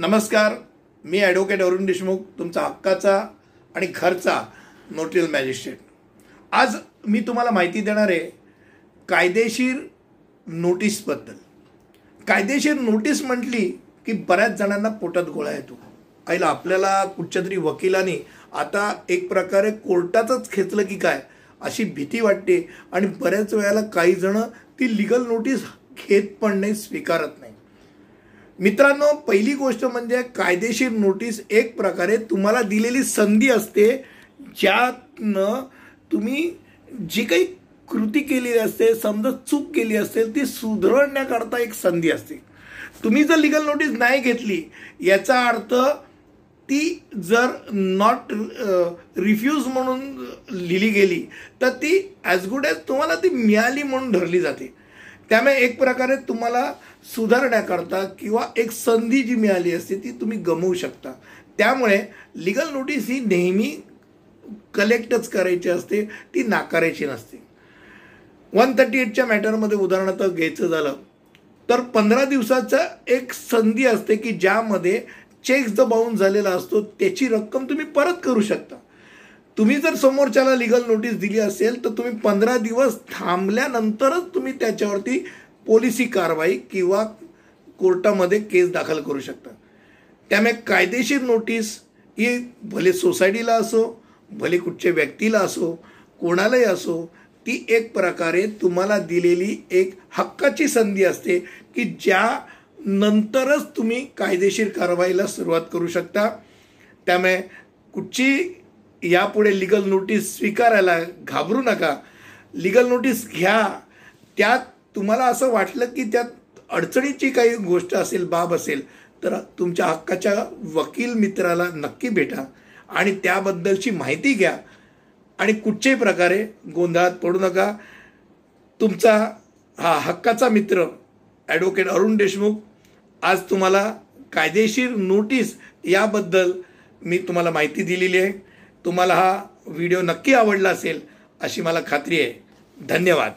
नमस्कार मी ॲडव्होकेट अरुण देशमुख तुमचा हक्काचा आणि घरचा नोटियल मॅजिस्ट्रेट. आज मी तुम्हाला माहिती देणार आहे कायदेशीर नोटीसबद्दल. कायदेशीर नोटीस म्हटली की बऱ्याच जणांना पोटात गोळा येतो. आईला आपल्याला कुठच्या तरी वकिलाने आता एक प्रकारे कोर्टातच खेचलं की काय अशी भीती वाटते आणि बऱ्याच वेळेला काही जणं ती लिगल नोटीस घेत पण नाही स्वीकारत नाही. मित्रांनो पहिली गोष्ट म्हणजे कायदेशीर नोटीस एक प्रकारे तुम्हाला दिलेली संधी असते ज्यातनं तुम्ही जी काही कृती केलेली असते समजा चूक केली असेल ती सुधारण्याकरता एक संधी असते. तुम्ही जर लिगल नोटीस नाही घेतली याचा अर्थ ती जर नॉट रिफ्यूज म्हणून लिहिली गेली तर ती ॲज गुड ॲज तुम्हाला ती मिळाली म्हणून धरली जाते. त्यामुळे एक प्रकारे तुम्हाला सुधारण्याकरता किंवा एक संधी जी मिळाली असते ती तुम्ही गमवू शकता. त्यामुळे लिगल नोटीस ही नेहमी कलेक्टच करायची असते ती नाकारायची नसते. वन थर्टी एटच्या मॅटरमध्ये उदाहरणार्थ घ्यायचं झालं तर पंधरा दिवसाचा एक संधी असते की ज्यामध्ये चेक द बाउंड झालेला असतो त्याची रक्कम तुम्ही परत करू शकता. तुम्ही जर समोरच्याला लिगल नोटीस दिली असेल तर तुम्ही पंधरा दिवस थांबल्यानंतरच तुम्ही त्याच्यावरती पोलिसी कारवाई किंवा कोर्टामध्ये केस दाखल करू शकता. त्यामुळे कायदेशीर नोटीस ही भले सोसायटीला असो भले कुठच्या व्यक्तीला असो कोणालाही असो ती एक प्रकारे तुम्हाला दिलेली एक हक्काची संधी असते की ज्या नंतरच तुम्ही कायदेशीर कारवाईला सुरुवात करू शकता. त्यामुळे कुठची यापुढे लिगल नोटीस स्वीकारायला घाबरू नका. लिगल नोटीस घ्या. त्यात तुम्हाला असं वाटलं की त्यात अडचणीची काही गोष्ट असेल बाब असेल तर तुमच्या हक्काच्या वकील मित्राला नक्की भेटा आणि त्याबद्दलची माहिती घ्या. आणि कुठच्याही प्रकारे गोंधळात पडू नका. तुमचा हा हक्काचा मित्र ॲडव्होकेट अरुण देशमुख आज तुम्हाला कायदेशीर नोटीस याबद्दल मी तुम्हाला माहिती दिलेली आहे. तुम्हाला हा व्हिडिओ नक्की आवडला असेल अशी मला खात्री आहे. धन्यवाद.